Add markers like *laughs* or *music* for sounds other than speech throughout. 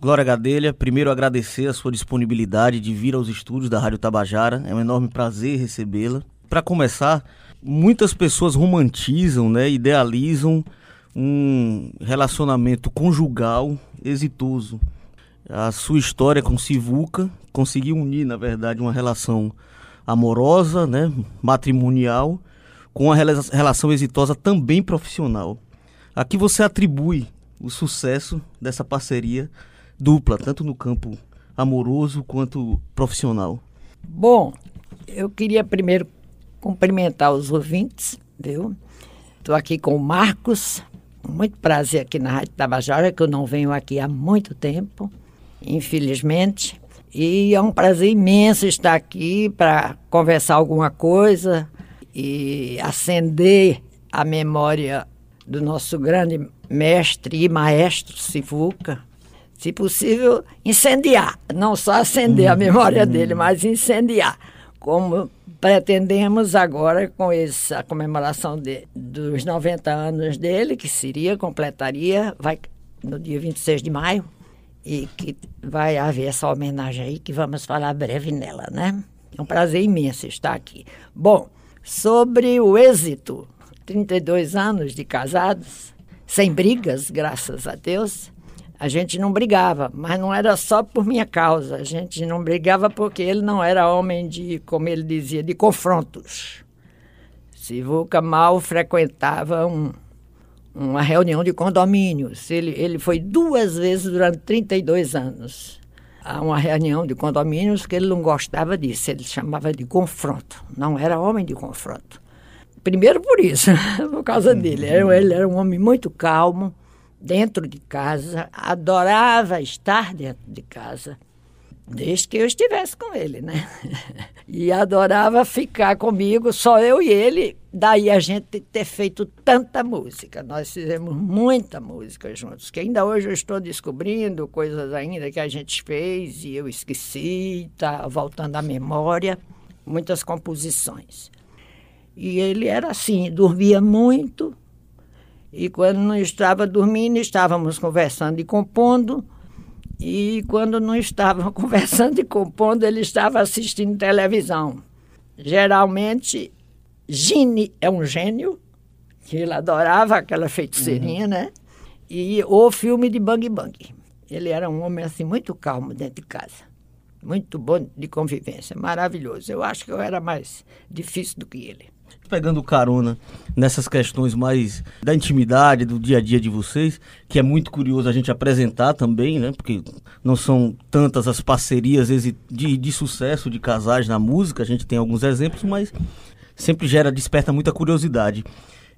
Glória Gadelha, primeiro agradecer a sua disponibilidade de vir aos estúdios da Rádio Tabajara. É um enorme prazer recebê-la. Para começar, muitas pessoas romantizam, né, idealizam um relacionamento conjugal exitoso. A sua história com Sivuca conseguiu unir, na verdade, uma relação amorosa, né, matrimonial, com uma relação exitosa também profissional. A que você atribui o sucesso dessa parceria dupla, tanto no campo amoroso quanto profissional? Bom, eu queria primeiro cumprimentar os ouvintes, viu? Estou aqui com o Marcos, muito prazer aqui na Rádio Tabajara, que eu não venho aqui há muito tempo, infelizmente. E é um prazer imenso estar aqui para conversar alguma coisa e acender a memória do nosso grande mestre e maestro Sivuca, se possível, incendiar. Não só acender a memória dele, mas incendiar. Como pretendemos agora com essa comemoração de, dos 90 anos dele, que seria, completaria, vai no dia 26 de maio, e que vai haver essa homenagem aí, que vamos falar breve nela, né? É um prazer imenso estar aqui. Bom, sobre o êxito, 32 anos de casados, sem brigas, graças a Deus, a gente não brigava, mas não era só por minha causa. A gente não brigava porque ele não era homem de, como ele dizia, de confrontos. Sivuca mal frequentava um, uma reunião de condomínios. Ele, ele foi duas vezes durante 32 anos a uma reunião de condomínios que ele não gostava disso. Ele chamava de confronto. Não era homem de confronto. Primeiro por isso, *laughs* por causa dele. Ele era um homem muito calmo, dentro de casa, adorava estar dentro de casa, desde que eu estivesse com ele, né? *laughs* E adorava ficar comigo, só eu e ele. Daí a gente ter feito tanta música. Nós fizemos muita música juntos, que ainda hoje eu estou descobrindo coisas ainda que a gente fez e eu esqueci, está voltando à memória, muitas composições. E ele era assim, dormia muito, e quando não estava dormindo, estávamos conversando e compondo. E quando não estávamos *laughs* conversando e compondo, ele estava assistindo televisão. Geralmente, Gine é um gênio, que ele adorava aquela feiticeirinha, uhum. né? E o filme de Bang Bang. Ele era um homem assim muito calmo dentro de casa. Muito bom de convivência, maravilhoso. Eu acho que eu era mais difícil do que ele pegando carona nessas questões mais da intimidade, do dia a dia de vocês, que é muito curioso a gente apresentar também, né? Porque não são tantas as parcerias de, de sucesso de casais na música, a gente tem alguns exemplos, mas sempre gera, desperta muita curiosidade.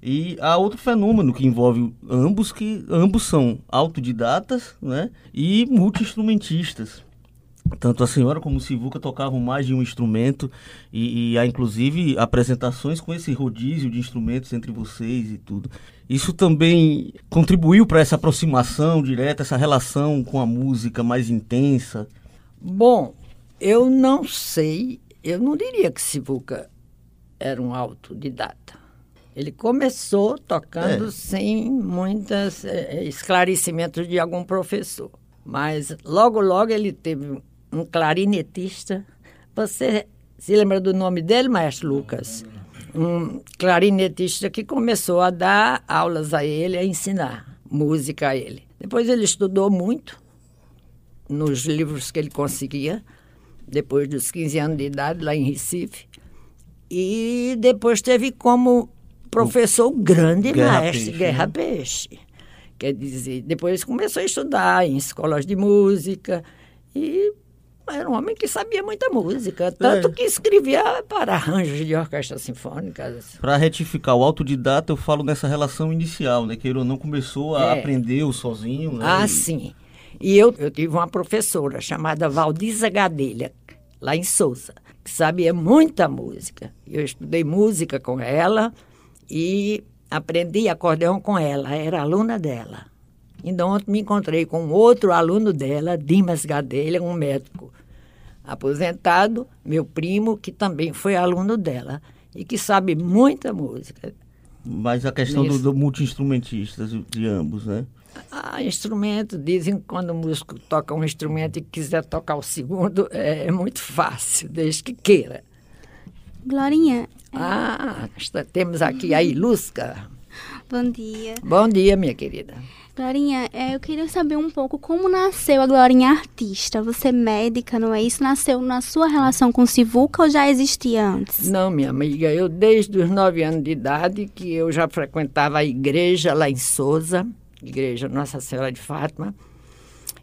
E há outro fenômeno que envolve ambos, que ambos são autodidatas né, e multi-instrumentistas. Tanto a senhora como o Sivuca tocavam mais de um instrumento e, e, há inclusive apresentações com esse rodízio de instrumentos entre vocês e tudo. Isso também contribuiu para essa aproximação direta, essa relação com a música mais intensa? Bom, eu não sei, eu não diria que Sivuca era um autodidata. Ele começou tocando é. sem muitos é, esclarecimentos de algum professor. Mas logo, logo ele teve um clarinetista. Você se lembra do nome dele, maestro Lucas? Um clarinetista que começou a dar aulas a ele, a ensinar música a ele. Depois ele estudou muito nos livros que ele conseguia, depois dos 15 anos de idade, lá em Recife. E depois teve como professor o grande Guerra maestro Peixe, Guerra né? Peixe. Quer dizer, depois começou a estudar em escolas de música e era um homem que sabia muita música, tanto é. que escrevia para arranjos de orquestra sinfônica. Para retificar o autodidata, eu falo nessa relação inicial, né? Que ele não começou a é. aprender sozinho. Né? Ah, e... sim. E eu, eu tive uma professora chamada Valdiza Gadelha, lá em Souza, que sabia muita música. Eu estudei música com ela e aprendi acordeão com ela, era aluna dela. Então, ontem me encontrei com outro aluno dela, Dimas Gadelha, um médico aposentado, meu primo, que também foi aluno dela e que sabe muita música. Mas a questão do, do multi-instrumentistas de ambos, né? Ah, instrumento, dizem que quando o músico toca um instrumento e quiser tocar o segundo, é, é muito fácil, desde que queira. Glorinha. Ah, está, temos aqui a Ilusca. Bom dia. Bom dia, minha querida. Glorinha, é, eu queria saber um pouco como nasceu a Glorinha artista. Você é médica, não é isso? Nasceu na sua relação com o Sivuca ou já existia antes? Não, minha amiga, eu desde os nove anos de idade que eu já frequentava a igreja lá em Souza, igreja Nossa Senhora de Fátima.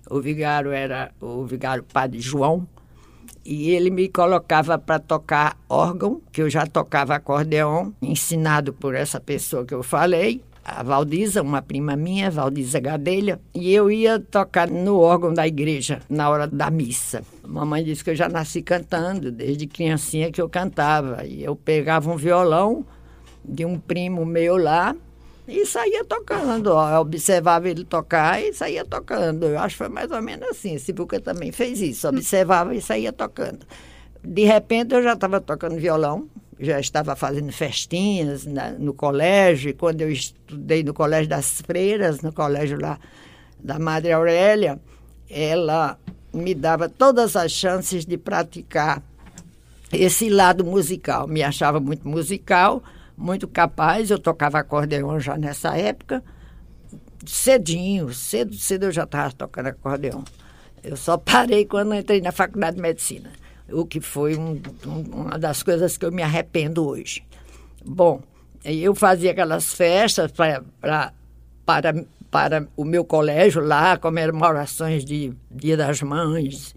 O vigário era o vigário Padre João e ele me colocava para tocar órgão, que eu já tocava acordeon, ensinado por essa pessoa que eu falei a Valdiza, uma prima minha, Valdiza Gadelha, e eu ia tocar no órgão da igreja na hora da missa. Mamãe disse que eu já nasci cantando, desde criancinha que eu cantava. E eu pegava um violão de um primo meu lá e saía tocando. Eu observava ele tocar e saía tocando. Eu acho que foi mais ou menos assim. Esse Buca também fez isso, observava e saía tocando. De repente eu já estava tocando violão, já estava fazendo festinhas na, no colégio, quando eu estudei no Colégio das Freiras, no colégio lá da Madre Aurélia, ela me dava todas as chances de praticar esse lado musical. Me achava muito musical, muito capaz, eu tocava acordeon já nessa época, cedinho, cedo, cedo eu já estava tocando acordeon. Eu só parei quando entrei na faculdade de medicina o que foi um, um, uma das coisas que eu me arrependo hoje. Bom, eu fazia aquelas festas pra, pra, para, para o meu colégio lá, comemorações de Dia das Mães,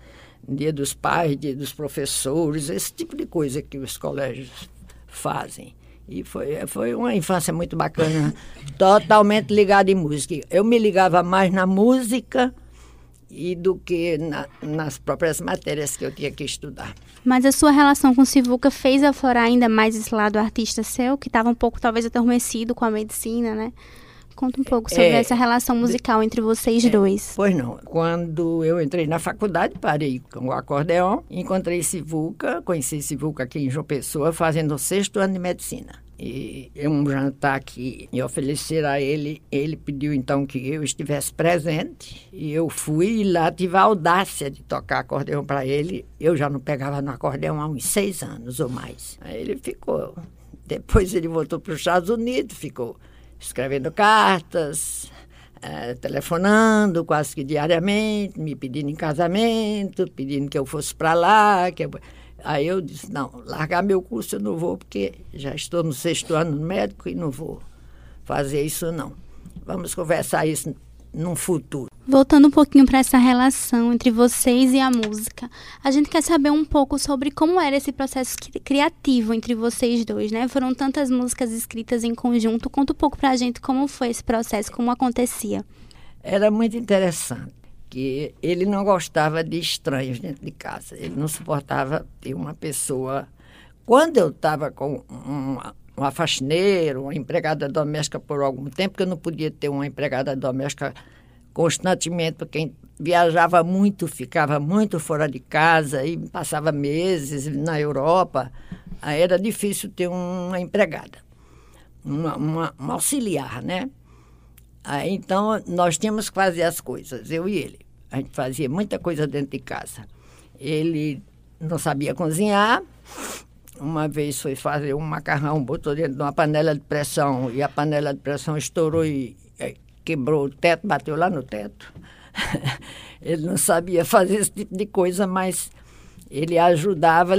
Dia dos Pais, Dia dos Professores, esse tipo de coisa que os colégios fazem. E foi, foi uma infância muito bacana, *laughs* totalmente ligada em música. Eu me ligava mais na música e do que na, nas próprias matérias que eu tinha que estudar. Mas a sua relação com Sivuca fez aflorar ainda mais esse lado artista seu, que estava um pouco talvez adormecido com a medicina, né? Conta um pouco sobre é, essa relação musical entre vocês é, dois. Pois não. Quando eu entrei na faculdade, parei com o acordeon, encontrei Sivuca, conheci Sivuca aqui em João Pessoa, fazendo o sexto ano de medicina e um jantar que me ofereceram a ele. Ele pediu então que eu estivesse presente e eu fui e lá tive a audácia de tocar acordeão para ele. Eu já não pegava no acordeão há uns seis anos ou mais. Aí ele ficou. Depois ele voltou para os Estados Unidos, ficou escrevendo cartas, é, telefonando quase que diariamente, me pedindo em casamento, pedindo que eu fosse para lá, eu Aí eu disse, não, largar meu curso eu não vou, porque já estou no sexto ano médico e não vou fazer isso não. Vamos conversar isso num futuro. Voltando um pouquinho para essa relação entre vocês e a música, a gente quer saber um pouco sobre como era esse processo criativo entre vocês dois, né? Foram tantas músicas escritas em conjunto. Conta um pouco para a gente como foi esse processo, como acontecia. Era muito interessante que ele não gostava de estranhos dentro de casa. Ele não suportava ter uma pessoa. Quando eu estava com uma, uma faxineira, uma empregada doméstica por algum tempo, que eu não podia ter uma empregada doméstica constantemente, porque viajava muito, ficava muito fora de casa e passava meses na Europa, aí era difícil ter uma empregada, uma, uma, uma auxiliar, né? Aí, então, nós tínhamos que fazer as coisas, eu e ele. A gente fazia muita coisa dentro de casa. Ele não sabia cozinhar. Uma vez foi fazer um macarrão, botou dentro de uma panela de pressão e a panela de pressão estourou e quebrou o teto, bateu lá no teto. *laughs* ele não sabia fazer esse tipo de coisa, mas ele ajudava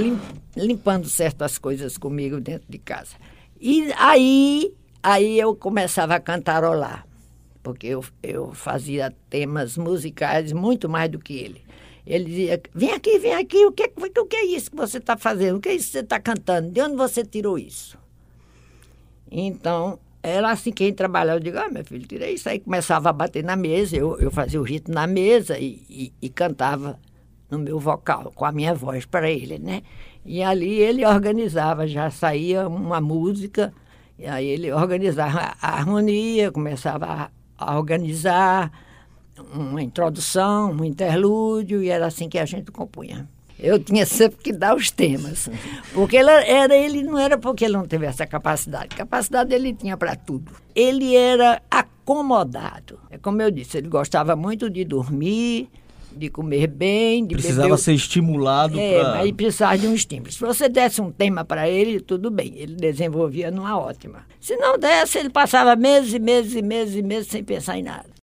limpando certas coisas comigo dentro de casa. E aí, aí eu começava a cantarolar porque eu, eu fazia temas musicais muito mais do que ele. Ele dizia: vem aqui, vem aqui, o que, o que é isso que você está fazendo? O que é isso que você está cantando? De onde você tirou isso? Então, era assim quem trabalhava. Eu digo: ah, meu filho, tirei isso. Aí começava a bater na mesa, eu, eu fazia o ritmo na mesa e, e, e cantava no meu vocal, com a minha voz para ele, né? E ali ele organizava, já saía uma música, e aí ele organizava a harmonia, começava a organizar uma introdução, um interlúdio, e era assim que a gente compunha. Eu tinha sempre que dar os temas. Porque ele era, ele não era porque ele não teve essa capacidade. Capacidade ele tinha para tudo. Ele era acomodado. É como eu disse, ele gostava muito de dormir, de comer bem, de Precisava beber. ser estimulado É, pra... mas precisava de um estímulo. Se você desse um tema para ele, tudo bem, ele desenvolvia numa ótima. Se não desse, ele passava meses e meses e meses e meses sem pensar em nada.